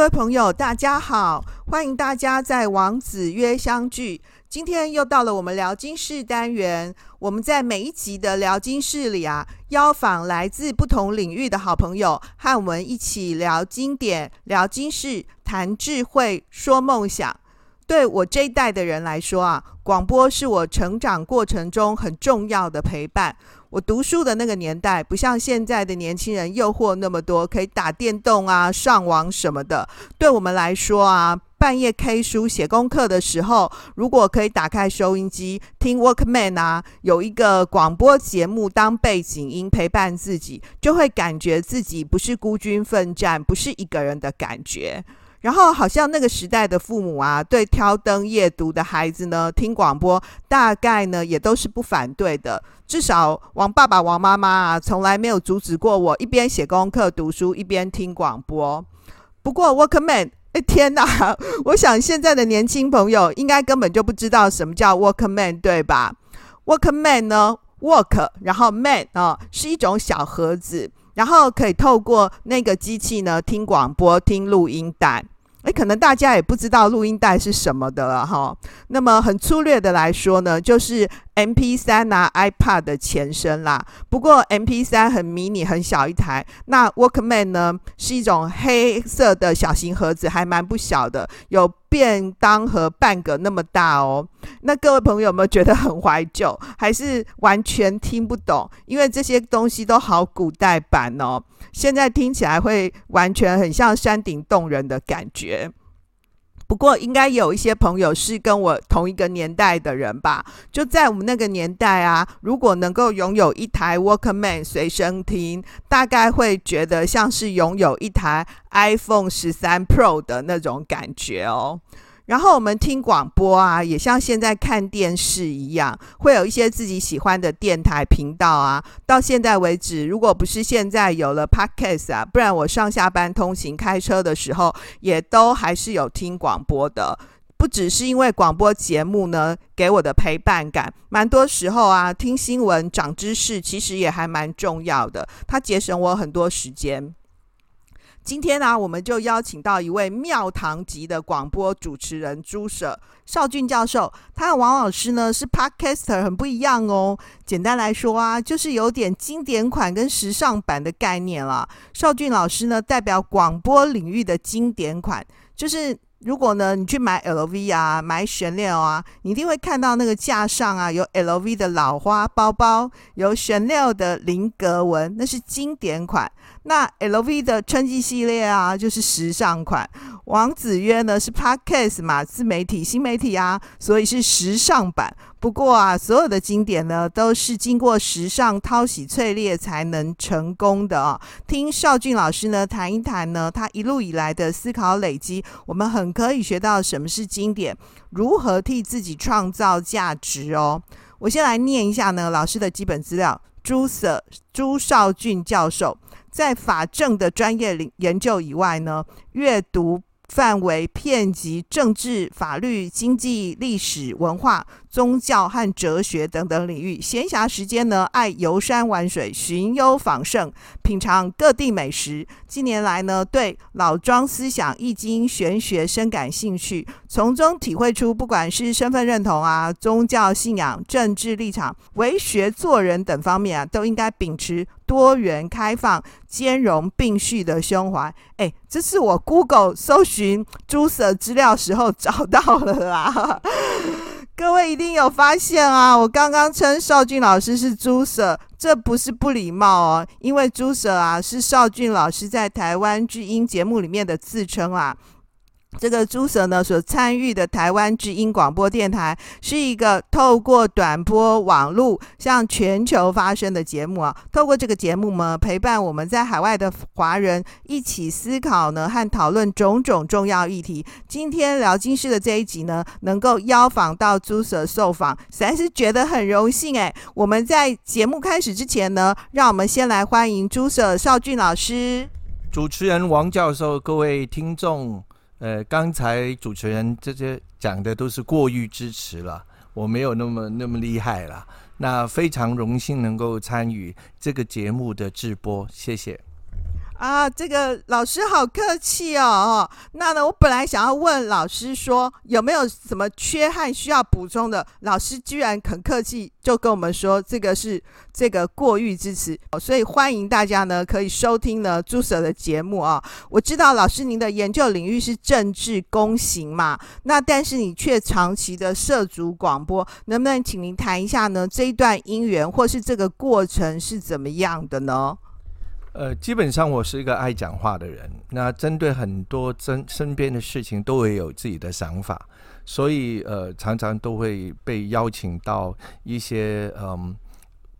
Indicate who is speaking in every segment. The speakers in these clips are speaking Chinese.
Speaker 1: 各位朋友，大家好，欢迎大家在王子约相聚。今天又到了我们聊经室单元。我们在每一集的聊经室里啊，邀访来自不同领域的好朋友，和我们一起聊经典、聊经室、谈智慧、说梦想。对我这一代的人来说啊，广播是我成长过程中很重要的陪伴。我读书的那个年代，不像现在的年轻人诱惑那么多，可以打电动啊、上网什么的。对我们来说啊，半夜 K 书写功课的时候，如果可以打开收音机听 Walkman 啊，有一个广播节目当背景音陪伴自己，就会感觉自己不是孤军奋战，不是一个人的感觉。然后好像那个时代的父母啊，对挑灯夜读的孩子呢，听广播大概呢也都是不反对的。至少王爸爸、王妈妈啊，从来没有阻止过我一边写功课读书一边听广播。不过 Walkman，哎天哪！我想现在的年轻朋友应该根本就不知道什么叫 Walkman，对吧？Walkman 呢，Walk，然后 Man 啊，是一种小盒子。然后可以透过那个机器呢，听广播、听录音带。诶，可能大家也不知道录音带是什么的了哈。那么很粗略的来说呢，就是 MP3 啊、iPod 的前身啦。不过 MP3 很迷你，很小一台。那 Walkman 呢，是一种黑色的小型盒子，还蛮不小的，有便当盒半个那么大哦。那各位朋友有没有觉得很怀旧，还是完全听不懂？因为这些东西都好古代版哦。现在听起来会完全很像山顶洞人的感觉。不过，应该有一些朋友是跟我同一个年代的人吧？就在我们那个年代啊，如果能够拥有一台 Walkman 随身听，大概会觉得像是拥有一台 iPhone 十三 Pro 的那种感觉哦。然后我们听广播啊，也像现在看电视一样，会有一些自己喜欢的电台频道啊。到现在为止，如果不是现在有了 Podcast 啊，不然我上下班通勤开车的时候，也都还是有听广播的。不只是因为广播节目呢，给我的陪伴感，蛮多时候啊，听新闻长知识，其实也还蛮重要的，它节省我很多时间。今天呢、我们就邀请到一位庙堂级的广播主持人朱舍邵俊教授。他和王老师呢是 Podcaster，很不一样哦。简单来说啊，就是有点经典款跟时尚版的概念了。邵俊老师呢，代表广播领域的经典款，就是如果呢你去买 LV 啊，买 Chanel 啊，你一定会看到那个架上啊有 LV 的老花包包，有 Chanel 的菱格纹，那是经典款。那 LV 的春季系列啊，就是时尚款。王子约呢是 Podcast 嘛，自媒体新媒体啊，所以是时尚版。不过啊，所有的经典呢，都是经过时尚淘洗淬炼才能成功的啊。听绍俊老师呢谈一谈呢，他一路以来的思考累积，我们很可以学到什么是经典，如何替自己创造价值哦。我先来念一下呢老师的基本资料：朱 Sir 朱少俊教授。在法政的专业研究以外呢，阅读范围遍及政治、法律、经济、历史、文化。宗教和哲学等等领域，闲暇时间呢，爱游山玩水、寻幽访胜、品尝各地美食。近年来呢，对老庄思想、易经、玄学深感兴趣，从中体会出，不管是身份认同啊、宗教信仰、政治立场、为学做人等方面啊，都应该秉持多元、开放、兼容并蓄的胸怀。哎，这是我 Google 搜寻朱舍资料时候找到了啦。各位一定有发现啊！我刚刚称邵俊老师是朱舍，这不是不礼貌哦，因为朱舍啊是邵俊老师在台湾巨婴节目里面的自称啊。这个朱舍呢所参与的台湾之音广播电台是一个透过短波网络向全球发声的节目啊。透过这个节目呢，陪伴我们在海外的华人一起思考呢和讨论种种重要议题。今天聊经室的这一集呢，能够邀访到朱舍受访，实在是觉得很荣幸哎。我们在节目开始之前呢，让我们先来欢迎朱舍绍俊老师。
Speaker 2: 主持人王教授，各位听众。呃，刚才主持人这些讲的都是过于支持了，我没有那么那么厉害了。那非常荣幸能够参与这个节目的直播，谢谢。
Speaker 1: 啊，这个老师好客气哦。那呢，我本来想要问老师说有没有什么缺憾需要补充的，老师居然很客气，就跟我们说这个是这个过誉之词。所以欢迎大家呢可以收听呢朱 Sir 的节目啊。我知道老师您的研究领域是政治公行嘛，那但是你却长期的涉足广播，能不能请您谈一下呢？这一段因缘或是这个过程是怎么样的呢？
Speaker 2: 呃，基本上我是一个爱讲话的人。那针对很多身身边的事情，都会有自己的想法，所以呃，常常都会被邀请到一些嗯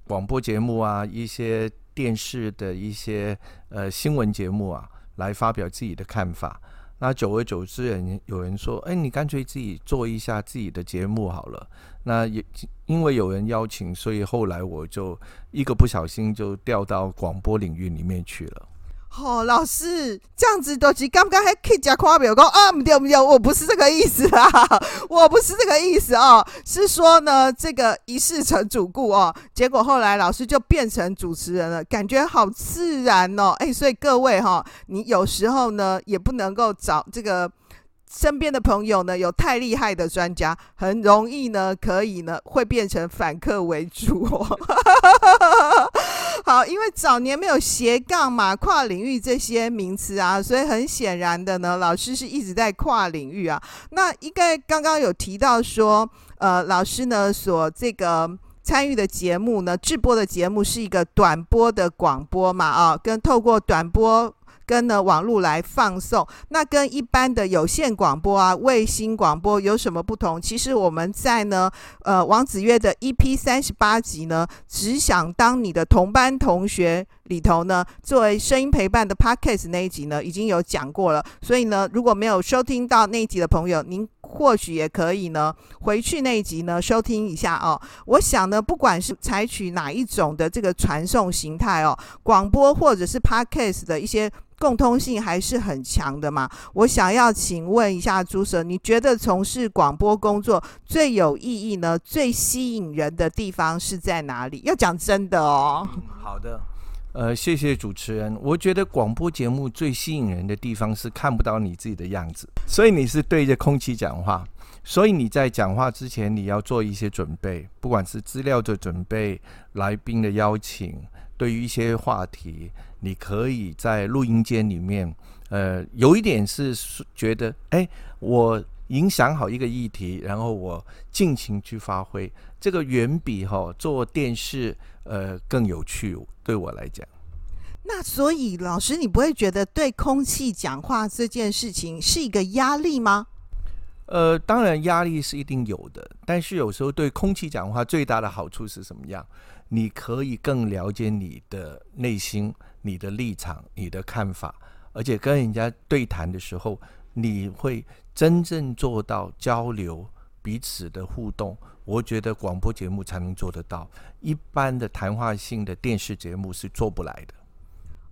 Speaker 2: 广播节目啊，一些电视的一些呃新闻节目啊，来发表自己的看法。那久而久之，人有人说：“哎，你干脆自己做一下自己的节目好了。”那也因为有人邀请，所以后来我就一个不小心就掉到广播领域里面去了。
Speaker 1: 哦，老师这样子都是刚刚还可以加夸表，哥啊，不对不对，我不是这个意思啊，我不是这个意思哦，是说呢，这个一事成主顾哦，结果后来老师就变成主持人了，感觉好自然哦，哎，所以各位哈、哦，你有时候呢也不能够找这个。身边的朋友呢，有太厉害的专家，很容易呢，可以呢，会变成反客为主哦。好，因为早年没有斜杠嘛，跨领域这些名词啊，所以很显然的呢，老师是一直在跨领域啊。那应该刚刚有提到说，呃，老师呢所这个参与的节目呢，制播的节目是一个短波的广播嘛，啊，跟透过短波。跟呢网络来放送，那跟一般的有线广播啊、卫星广播有什么不同？其实我们在呢呃王子月的 EP 三十八集呢，只想当你的同班同学里头呢，作为声音陪伴的 Podcast 那一集呢，已经有讲过了。所以呢，如果没有收听到那一集的朋友，您或许也可以呢回去那一集呢收听一下哦。我想呢，不管是采取哪一种的这个传送形态哦，广播或者是 Podcast 的一些。共通性还是很强的嘛。我想要请问一下朱 Sir，你觉得从事广播工作最有意义呢？最吸引人的地方是在哪里？要讲真的哦。
Speaker 2: 好的，呃，谢谢主持人。我觉得广播节目最吸引人的地方是看不到你自己的样子，所以你是对着空气讲话，所以你在讲话之前你要做一些准备，不管是资料的准备、来宾的邀请，对于一些话题。你可以在录音间里面，呃，有一点是觉得，哎，我已经想好一个议题，然后我尽情去发挥，这个远比哈、哦、做电视呃更有趣，对我来讲。
Speaker 1: 那所以老师，你不会觉得对空气讲话这件事情是一个压力吗？
Speaker 2: 呃，当然压力是一定有的，但是有时候对空气讲话最大的好处是什么样？你可以更了解你的内心。你的立场、你的看法，而且跟人家对谈的时候，你会真正做到交流、彼此的互动。我觉得广播节目才能做得到，一般的谈话性的电视节目是做不来的。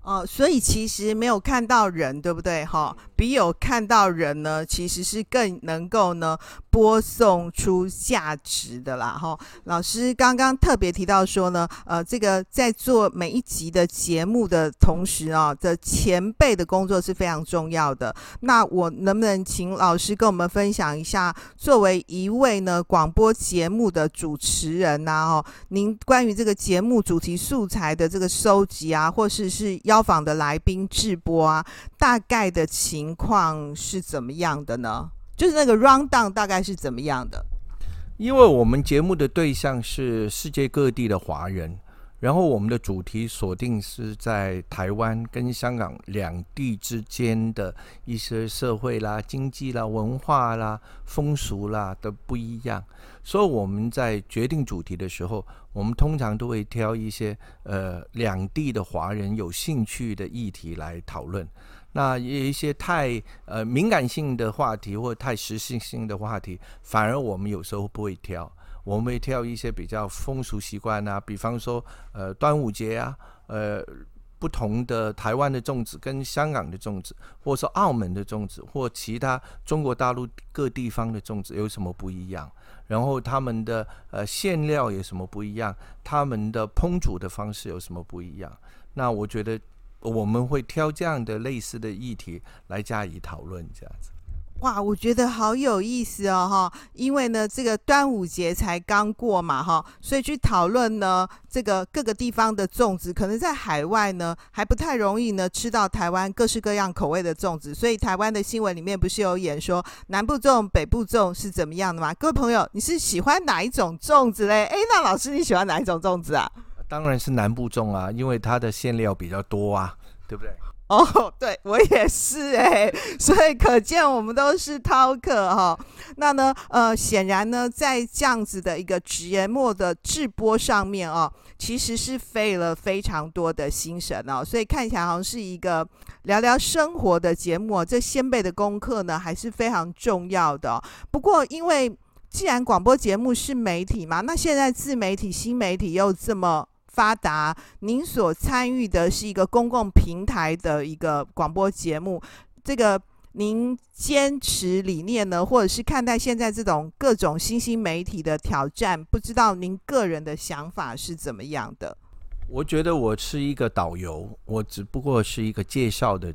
Speaker 1: 哦，所以其实没有看到人，对不对？哈，比有看到人呢，其实是更能够呢播送出价值的啦。哈，老师刚刚特别提到说呢，呃，这个在做每一集的节目的同时啊，的前辈的工作是非常重要的。那我能不能请老师跟我们分享一下，作为一位呢广播节目的主持人呐，哦，您关于这个节目主题素材的这个收集啊，或是是邀访的来宾直播啊，大概的情况是怎么样的呢？就是那个 rundown 大概是怎么样的？
Speaker 2: 因为我们节目的对象是世界各地的华人，然后我们的主题锁定是在台湾跟香港两地之间的一些社会啦、经济啦、文化啦、风俗啦的不一样。所以我们在决定主题的时候，我们通常都会挑一些呃两地的华人有兴趣的议题来讨论。那有一些太呃敏感性的话题或太时事性的话题，反而我们有时候不会挑。我们会挑一些比较风俗习惯啊，比方说呃端午节啊，呃不同的台湾的粽子跟香港的粽子，或者说澳门的粽子，或其他中国大陆各地方的粽子有什么不一样？然后他们的呃馅料有什么不一样？他们的烹煮的方式有什么不一样？那我觉得我们会挑这样的类似的议题来加以讨论，这样子。
Speaker 1: 哇，我觉得好有意思哦，哈！因为呢，这个端午节才刚过嘛，哈，所以去讨论呢，这个各个地方的粽子，可能在海外呢还不太容易呢吃到台湾各式各样口味的粽子，所以台湾的新闻里面不是有演说南部粽、北部粽是怎么样的吗？各位朋友，你是喜欢哪一种粽子嘞？诶，那老师你喜欢哪一种粽子啊？
Speaker 2: 当然是南部粽啊，因为它的馅料比较多啊，对不对？
Speaker 1: 哦对我也是哎，所以可见我们都是饕客哈。那呢，呃，显然呢，在这样子的一个节目的制播上面哦，其实是费了非常多的心神哦。所以看起来好像是一个聊聊生活的节目，这先辈的功课呢还是非常重要的。不过，因为既然广播节目是媒体嘛，那现在自媒体、新媒体又这么。发达，您所参与的是一个公共平台的一个广播节目，这个您坚持理念呢，或者是看待现在这种各种新兴媒体的挑战，不知道您个人的想法是怎么样的？
Speaker 2: 我觉得我是一个导游，我只不过是一个介绍的，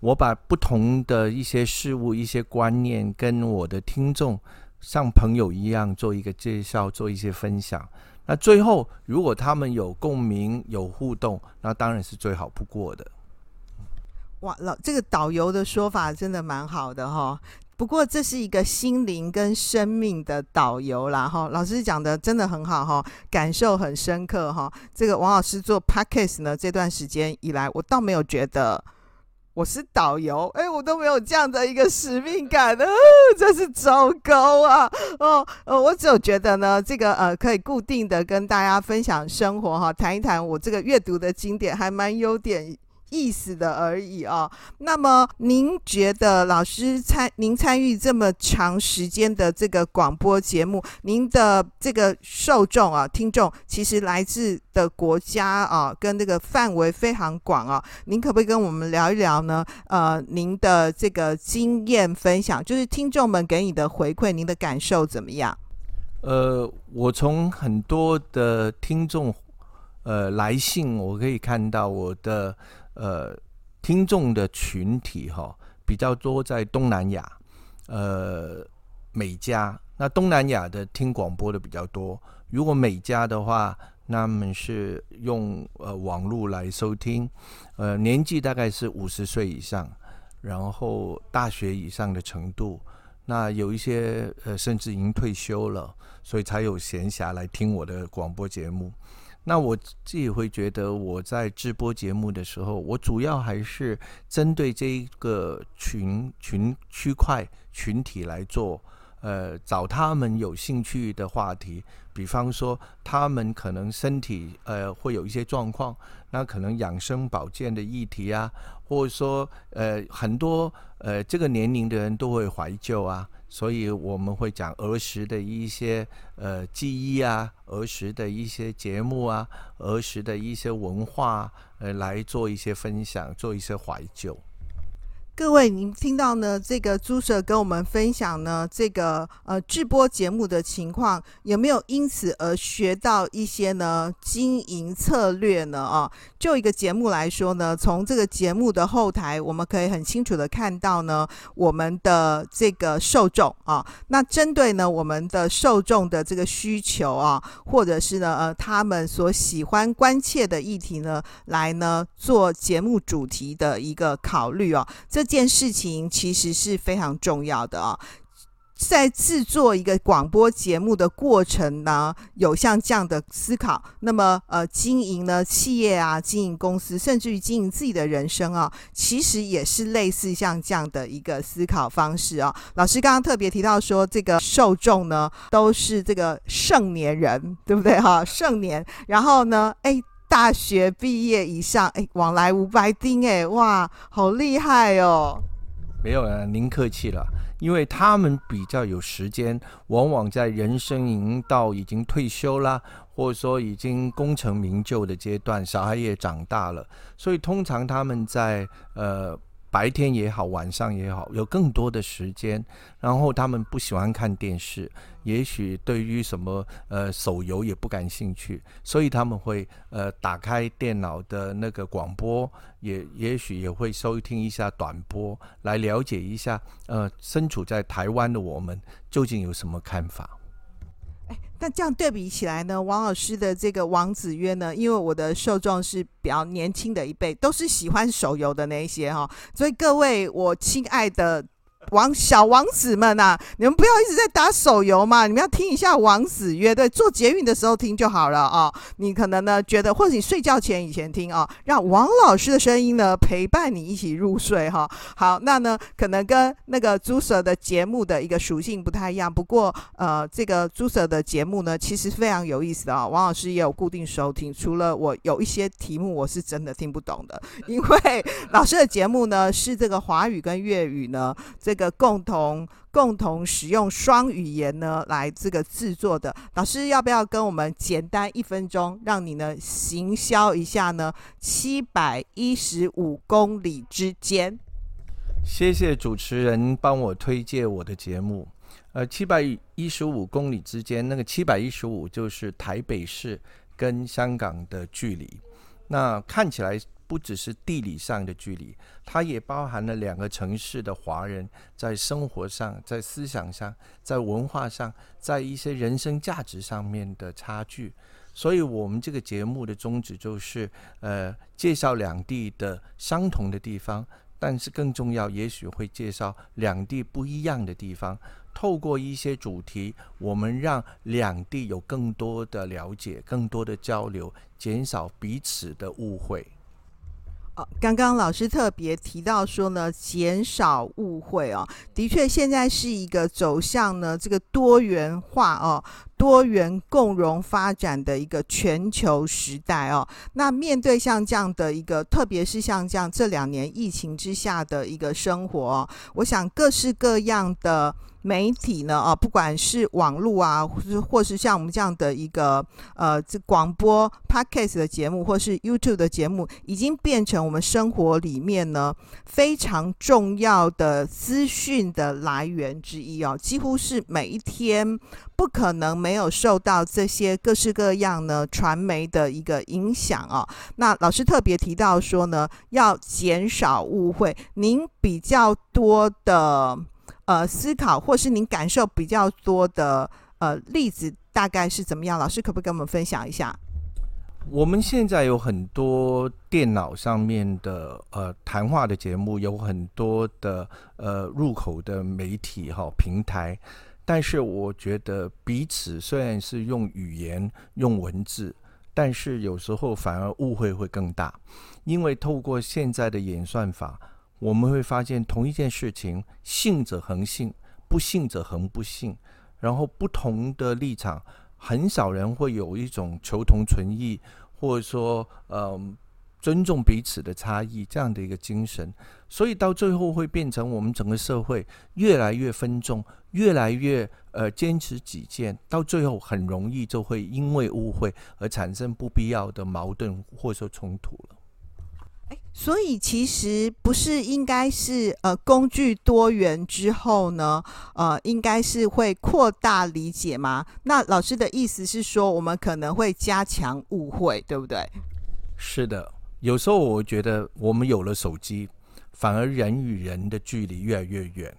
Speaker 2: 我把不同的一些事物、一些观念跟我的听众像朋友一样做一个介绍，做一些分享。那最后，如果他们有共鸣、有互动，那当然是最好不过的。
Speaker 1: 哇，老这个导游的说法真的蛮好的哈。不过这是一个心灵跟生命的导游啦哈。老师讲的真的很好哈，感受很深刻哈。这个王老师做 Podcast 呢，这段时间以来，我倒没有觉得。我是导游，哎，都没有这样的一个使命感的，真是糟糕啊！哦，呃，我只有觉得呢，这个呃，可以固定的跟大家分享生活哈，谈一谈我这个阅读的经典，还蛮有点。意思的而已啊。那么，您觉得老师参您参与这么长时间的这个广播节目，您的这个受众啊，听众其实来自的国家啊，跟这个范围非常广啊。您可不可以跟我们聊一聊呢？呃，您的这个经验分享，就是听众们给你的回馈，您的感受怎么样？
Speaker 2: 呃，我从很多的听众呃来信，我可以看到我的。呃，听众的群体哈、比较多在东南亚，呃，美加。那东南亚的听广播的比较多。如果美加的话，那么是用呃网络来收听，呃，年纪大概是五十岁以上，然后大学以上的程度。那有一些呃甚至已经退休了，所以才有闲暇来听我的广播节目。那我自己会觉得，我在直播节目的时候，我主要还是针对这一个群群区块群体来做，呃，找他们有兴趣的话题，比方说他们可能身体呃会有一些状况，那可能养生保健的议题啊，或者说呃很多呃这个年龄的人都会怀旧啊。所以我们会讲儿时的一些呃记忆啊，儿时的一些节目啊，儿时的一些文化，呃，来做一些分享，做一些怀旧。
Speaker 1: 各位，您听到呢？这个朱 Sir 跟我们分享呢，这个呃直播节目的情况，有没有因此而学到一些呢经营策略呢？啊，就一个节目来说呢，从这个节目的后台，我们可以很清楚的看到呢，我们的这个受众啊，那针对呢我们的受众的这个需求啊，或者是呢呃他们所喜欢关切的议题呢，来呢做节目主题的一个考虑哦，这。这件事情其实是非常重要的啊，在制作一个广播节目的过程呢，有像这样的思考。那么，呃，经营呢企业啊，经营公司，甚至于经营自己的人生啊，其实也是类似像这样的一个思考方式啊。老师刚刚特别提到说，这个受众呢都是这个盛年人，对不对哈？盛年，然后呢，哎。大学毕业以上，哎，往来五百丁，哎，哇，好厉害哦！
Speaker 2: 没有啊，您客气了，因为他们比较有时间，往往在人生已经到已经退休啦，或者说已经功成名就的阶段，小孩也长大了，所以通常他们在呃白天也好，晚上也好，有更多的时间。然后他们不喜欢看电视，也许对于什么呃手游也不感兴趣，所以他们会呃打开电脑的那个广播，也也许也会收听一下短波，来了解一下呃身处在台湾的我们究竟有什么看法。
Speaker 1: 那这样对比起来呢，王老师的这个王子约呢，因为我的受众是比较年轻的一辈，都是喜欢手游的那一些哈，所以各位我亲爱的。王小王子们呐、啊，你们不要一直在打手游嘛！你们要听一下王子乐队，坐捷运的时候听就好了啊、哦。你可能呢觉得，或者你睡觉前以前听啊、哦，让王老师的声音呢陪伴你一起入睡哈、好，那呢可能跟那个朱 Sir 的节目的一个属性不太一样，不过呃，这个朱 Sir 的节目呢其实非常有意思的啊、王老师也有固定收听，除了我有一些题目我是真的听不懂的，因为老师的节目呢是这个华语跟粤语呢这。个共同共同使用双语言呢，来这个制作的。老师要不要跟我们简单一分钟，让你呢行销一下呢？七百一十五公里之间。
Speaker 2: 谢谢主持人帮我推荐我的节目。呃，七百一十五公里之间，那个七百一十五就是台北市跟香港的距离。那看起来。不只是地理上的距离，它也包含了两个城市的华人在生活上、在思想上、在文化上、在一些人生价值上面的差距。所以，我们这个节目的宗旨就是，呃，介绍两地的相同的地方，但是更重要，也许会介绍两地不一样的地方。透过一些主题，我们让两地有更多的了解、更多的交流，减少彼此的误会。
Speaker 1: 哦，刚刚老师特别提到说呢，减少误会哦，的确现在是一个走向呢这个多元化哦。多元共融发展的一个全球时代哦，那面对像这样的一个，特别是像这样这两年疫情之下的一个生活，我想各式各样的媒体呢，啊，不管是网络啊，或是或是像我们这样的一个呃，这广播 Podcast 的节目，或是 YouTube 的节目，已经变成我们生活里面呢非常重要的资讯的来源之一哦，几乎是每一天。不可能没有受到这些各式各样呢传媒的一个影响啊。那老师特别提到说呢，要减少误会。您比较多的呃思考，或是您感受比较多的呃例子，大概是怎么样？老师可不可以跟我们分享一下？
Speaker 2: 我们现在有很多电脑上面的呃谈话的节目，有很多的呃入口的媒体哈、平台。但是我觉得彼此虽然是用语言、用文字，但是有时候反而误会会更大，因为透过现在的演算法，我们会发现同一件事情，信者恒信，不信者恒不信，然后不同的立场，很少人会有一种求同存异，或者说，嗯。尊重彼此的差异，这样的一个精神，所以到最后会变成我们整个社会越来越分众，越来越呃坚持己见，到最后很容易就会因为误会而产生不必要的矛盾或者说冲突了。
Speaker 1: 诶，所以其实不是应该是呃工具多元之后呢，呃应该是会扩大理解吗？那老师的意思是说，我们可能会加强误会，对不对？
Speaker 2: 是的。有时候我觉得，我们有了手机，反而人与人的距离越来越远。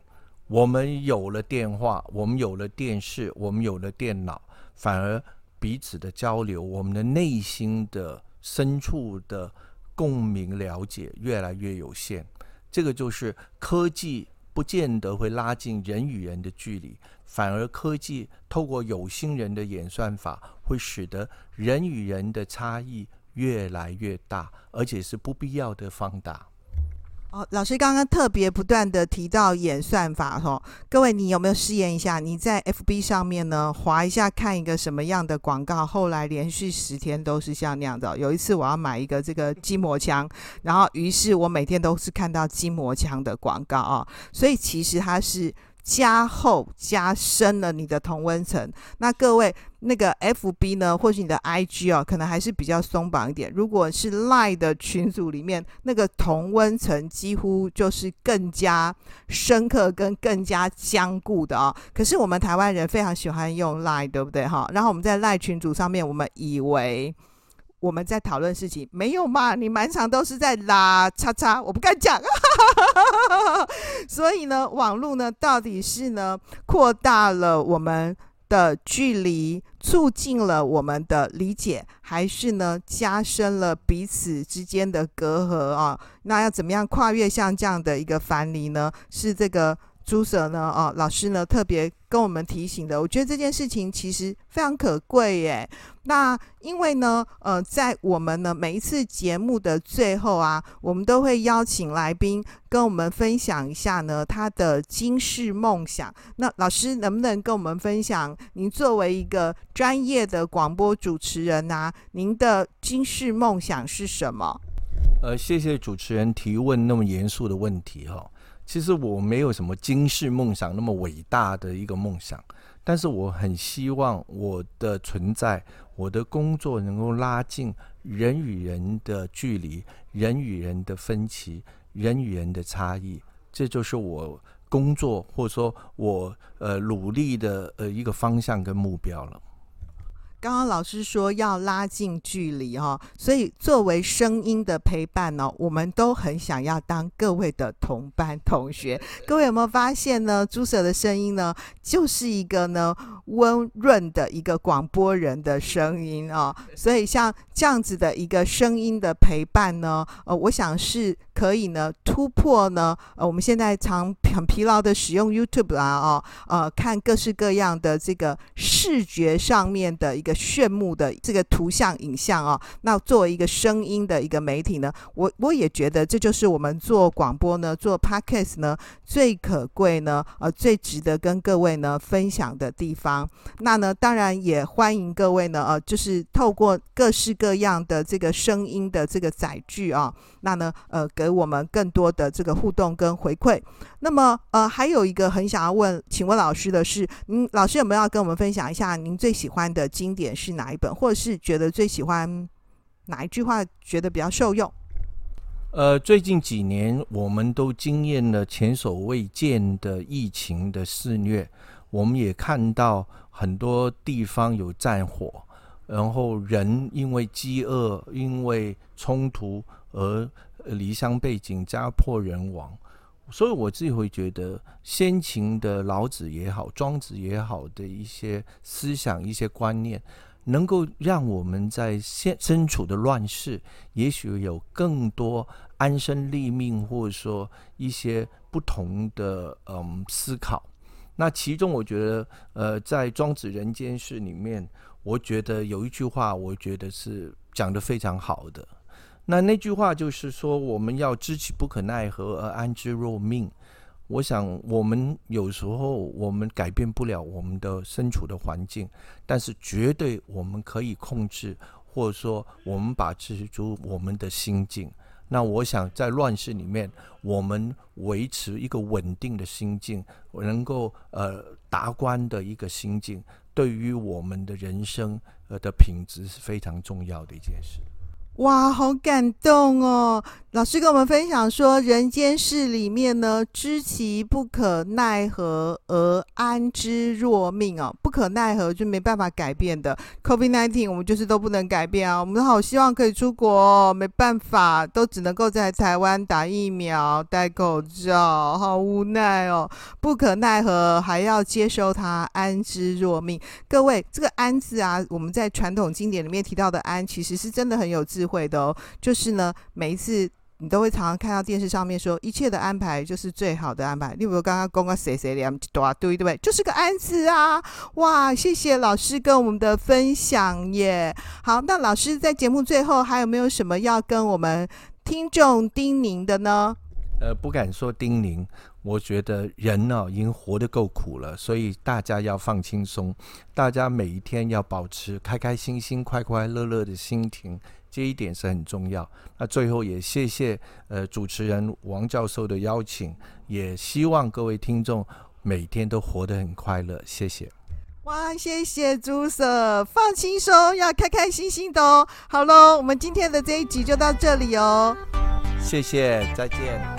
Speaker 2: 我们有了电话，我们有了电视，我们有了电脑，反而彼此的交流，我们的内心的深处的共鸣了解越来越有限。这个就是科技不见得会拉近人与人的距离，反而科技透过有心人的演算法，会使得人与人的差异。越来越大，而且是不必要的放大。
Speaker 1: 哦，老师刚刚特别不断的提到演算法，吼，各位你有没有试验一下？你在 FB 上面呢，划一下看一个什么样的广告，后来连续十天都是像那样的。有一次我要买一个这个筋膜枪，然后于是我每天都是看到筋膜枪的广告啊，所以其实它是。加厚加深了你的同温层。那各位那个 FB 呢，或是你的 IG 哦，可能还是比较松绑一点。如果是 Line 的群组里面，那个同温层几乎就是更加深刻跟更加坚固的哦。可是我们台湾人非常喜欢用 Line，对不对哈？然后我们在 Line 群组上面，我们以为。我们在讨论事情，没有嘛？你满场都是在拉叉叉，我不敢讲。所以呢，网络呢，到底是呢扩大了我们的距离，促进了我们的理解，还是呢加深了彼此之间的隔阂啊？那要怎么样跨越像这样的一个藩篱呢？是这个。朱舍呢？哦，老师呢？特别跟我们提醒的，我觉得这件事情其实非常可贵耶。那因为呢，呃，在我们呢每一次节目的最后啊，我们都会邀请来宾跟我们分享一下呢他的今世梦想。那老师能不能跟我们分享，您作为一个专业的广播主持人啊，您的今世梦想是什么？
Speaker 2: 呃，谢谢主持人提问那么严肃的问题哈。其实我没有什么惊世梦想那么伟大的一个梦想，但是我很希望我的存在，我的工作能够拉近人与人的距离，人与人的分歧，人与人的差异，这就是我工作或者说我呃努力的呃一个方向跟目标了。
Speaker 1: 刚刚老师说要拉近距离哈，所以作为声音的陪伴呢，我们都很想要当各位的同班同学。各位有没有发现呢？朱 Sir 的声音呢，就是一个呢温润的一个广播人的声音哦。所以像这样子的一个声音的陪伴呢，呃，我想是可以呢突破呢，呃，我们现在常 很疲劳的使用 YouTube 啊，哦，呃，看各式各样的这个视觉上面的一个。炫目的这个图像影像啊，那作为一个声音的一个媒体呢，我我也觉得这就是我们做广播呢，做 Podcast 呢最可贵呢，呃，最值得跟各位呢分享的地方。那呢，当然也欢迎各位呢，呃，就是透过各式各样的这个声音的这个载具啊，那呢，呃，给我们更多的这个互动跟回馈。那么，呃，还有一个很想要问，请问老师的是，您老师有没有要跟我们分享一下您最喜欢的经典是哪一本，或者是觉得最喜欢哪一句话，觉得比较受用？
Speaker 2: 呃，最近几年我们都经验了前所未见的疫情的肆虐，我们也看到很多地方有战火，然后人因为饥饿、因为冲突而离乡背井、家破人亡。所以我自己会觉得，先秦的老子也好，庄子也好的一些思想、一些观念，能够让我们在现身处的乱世，也许有更多安身立命，或者说一些不同的嗯思考。那其中，我觉得，呃，在《庄子·人间世》里面，我觉得有一句话，我觉得是讲得非常好的。那那句话就是说，我们要知其不可奈何而安之若命。我想，我们有时候我们改变不了我们的身处的环境，但是绝对我们可以控制，或者说我们把持住我们的心境。那我想，在乱世里面，我们维持一个稳定的心境，能够呃达观的一个心境，对于我们的人生呃的品质是非常重要的一件事。
Speaker 1: 哇，好感动哦！老师跟我们分享说，人间世里面呢，知其不可奈何而安之若命哦，不可奈何就没办法改变的。COVID-19 我们就是都不能改变啊，我们好希望可以出国哦，没办法，都只能够在台湾打疫苗、戴口罩，好无奈哦。不可奈何，还要接受它，安之若命。各位，这个“安”字啊，我们在传统经典里面提到的“安”，其实是真的很有智慧的哦。就是呢，每一次。你都会常常看到电视上面说，一切的安排就是最好的安排。例如刚刚公个谁谁两多对对不对？就是个安子啊！哇，谢谢老师跟我们的分享耶。好，那老师在节目最后还有没有什么要跟我们听众叮咛的呢？
Speaker 2: 呃，不敢说叮咛，我觉得人呢、已经活得够苦了，所以大家要放轻松，大家每一天要保持开开心心、快快乐乐的心情。这一点是很重要。那最后也谢谢呃主持人王教授的邀请，也希望各位听众每天都活得很快乐。谢谢。
Speaker 3: 哇，谢谢朱 Sir，放轻松，要开开心心的哦。好喽，我们今天的这一集就到这里哦。
Speaker 2: 谢谢，再见。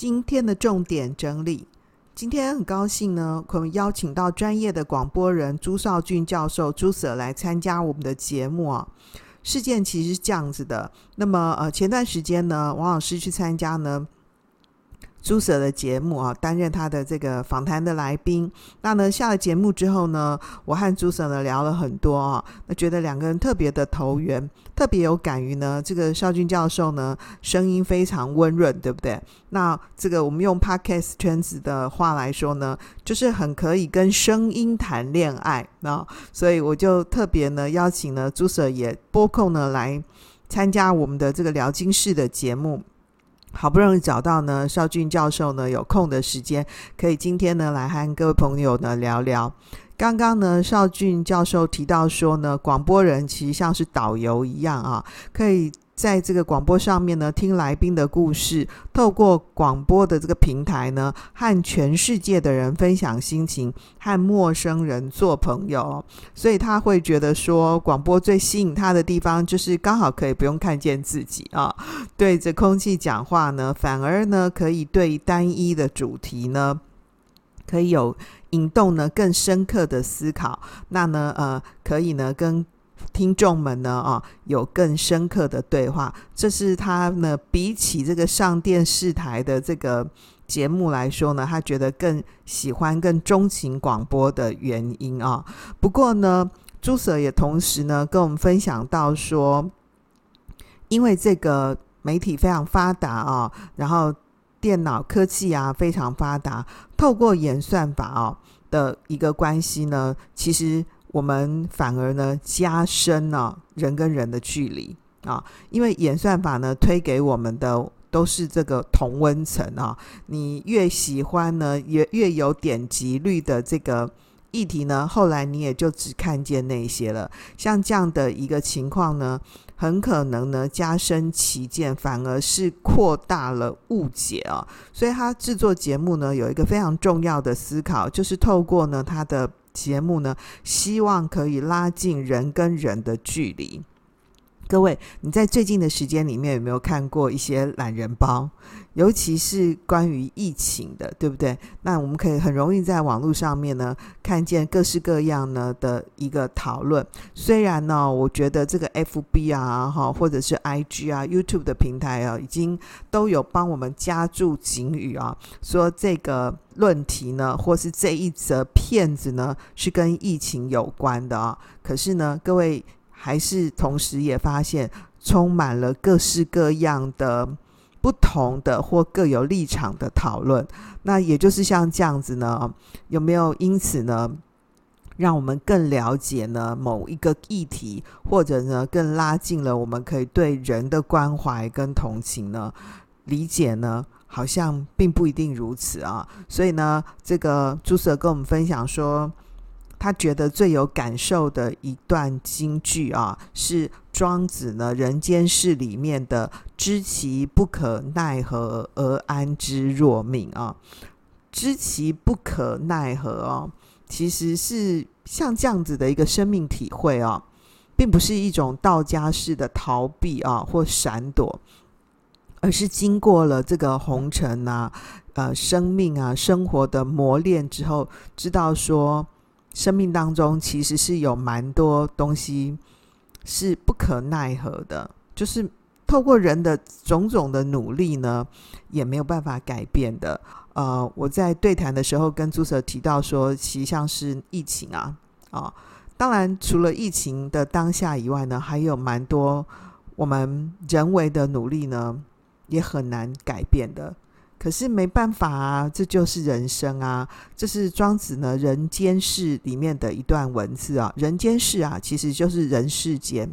Speaker 3: 今天的重点整理。今天很高兴呢，我们邀请到专业的广播人朱少俊教授朱 Sir 来参加我们的节目啊。事件其实是这样子的，那么呃，前段时间呢，王老师去参加呢。朱 Sir 的节目啊，担任他的这个访谈的来宾。那呢，下了节目之后呢，我和朱 Sir 呢聊了很多啊，那觉得两个人特别的投缘，特别有感于呢，这个邵俊教授呢声音非常温润，对不对？那这个我们用 Podcast 圈子的话来说呢，就是很可以跟声音谈恋爱啊。所以我就特别呢邀请了朱 Sir 也拨空呢来参加我们的这个聊经室的节目。好不容易找到呢，邵俊教授呢有空的时间，可以今天呢来和各位朋友呢聊聊。刚刚呢，邵俊教授提到说呢，广播人其实像是导游一样啊，可以。在这个广播上面呢，听来宾的故事，透过广播的这个平台呢，和全世界的人分享心情，和陌生人做朋友，所以他会觉得说，广播最吸引他的地方，就是刚好可以不用看见自己啊，对着空气讲话呢，反而呢，可以对单一的主题呢，可以有引动呢更深刻的思考，那呢，呃，可以呢跟。听众们呢，啊，有更深刻的对话，这是他呢比起这个上电视台的这个节目来说呢，他觉得更喜欢、更钟情广播的原因啊。不过呢，朱 Sir 也同时呢跟我们分享到说，因为这个媒体非常发达啊，然后电脑科技啊非常发达，透过演算法啊的一个关系呢，其实。我们反而呢加深了人跟人的距离啊，因为演算法呢推给我们的都是这个同温层啊，你越喜欢呢，越越有点击率的这个议题呢，后来你也就只看见那些了。像这样的一个情况呢，很可能呢加深歧见，反而是扩大了误解啊。所以他制作节目呢有一个非常重要的思考，就是透过呢他的。节目呢，希望可以拉近人跟人的距离。各位，你在最近的时间里面有没有看过一些懒人包？尤其是关于疫情的，对不对？那我们可以很容易在网络上面呢，看见各式各样呢的一个讨论。虽然呢，我觉得这个 FB 啊，哈，或者是 IG 啊、YouTube 的平台啊，已经都有帮我们加注警语啊，说这个论题呢，或是这一则片子呢，是跟疫情有关的啊。可是呢，各位。还是同时也发现充满了各式各样的不同的或各有立场的讨论，那也就是像这样子呢，有没有因此呢，让我们更了解呢某一个议题，或者呢更拉近了我们可以对人的关怀跟同情呢？理解呢，好像并不一定如此啊。所以呢，这个朱 Sir 跟我们分享说。他觉得最有感受的一段金句啊，是庄子呢《人间世》里面的“知其不可奈何而安之若命”啊，“知其不可奈何”哦，其实是像这样子的一个生命体会啊，并不是一种道家式的逃避啊或闪躲，而是经过了这个红尘啊、呃生命啊、生活的磨练之后，知道说。生命当中其实是有蛮多东西是不可奈何的，就是透过人的种种的努力呢，也没有办法改变的。呃，我在对谈的时候跟朱 Sir 提到说，其实像是疫情啊，啊、当然除了疫情的当下以外呢，还有蛮多我们人为的努力呢，也很难改变的。可是没办法啊，这就是人生啊！这是庄子呢《人间世》里面的一段文字啊，《人间世》啊，其实就是人世间。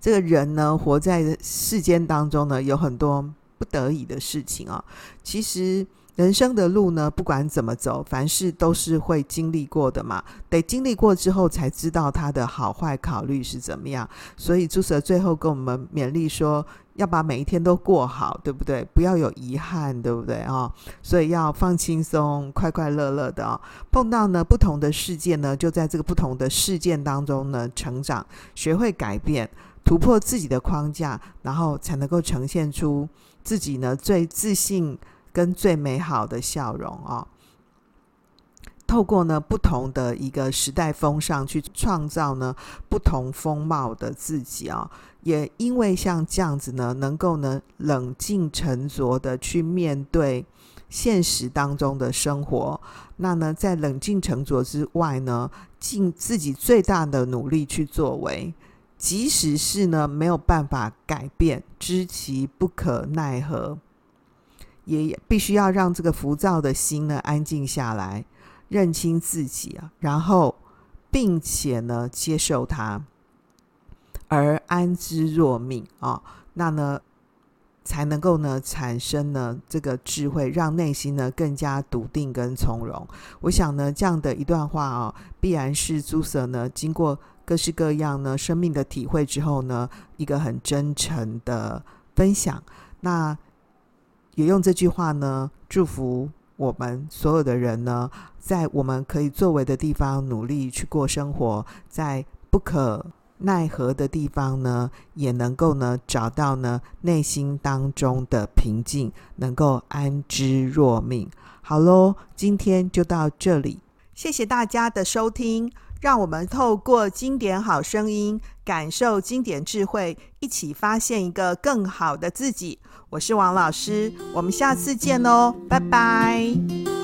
Speaker 3: 这个人呢，活在世间当中呢，有很多不得已的事情啊。其实人生的路呢，不管怎么走，凡事都是会经历过的嘛，得经历过之后才知道它的好坏考虑是怎么样。所以朱舍最后跟我们勉励说，要把每一天都过好，对不对？不要有遗憾，对不对啊、所以要放轻松，快快乐乐的哦。碰到呢不同的事件呢，就在这个不同的事件当中呢成长，学会改变，突破自己的框架，然后才能够呈现出自己呢最自信。跟最美好的笑容啊、哦，透过呢不同的一个时代风尚去创造呢不同风貌的自己啊、哦，也因为像这样子呢，能够呢冷静沉着的去面对现实当中的生活。那呢，在冷静沉着之外呢，尽自己最大的努力去作为，即使是呢没有办法改变，知其不可奈何。也必须要让这个浮躁的心呢安静下来，认清自己啊，然后并且呢接受它，而安之若命啊、那呢才能够呢产生呢这个智慧，让内心呢更加笃定跟从容。我想呢这样的一段话啊、必然是朱 Sir 呢经过各式各样呢生命的体会之后呢，一个很真诚的分享。那。也用这句话呢，祝福我们所有的人呢，在我们可以作为的地方努力去过生活，在不可奈何的地方呢，也能够呢找到呢内心当中的平静，能够安之若命。好喽，今天就到这里，谢谢大家的收听，让我们透过经典好声音，感受经典智慧，一起发现一个更好的自己。我是王老师，我们下次见哦，拜拜。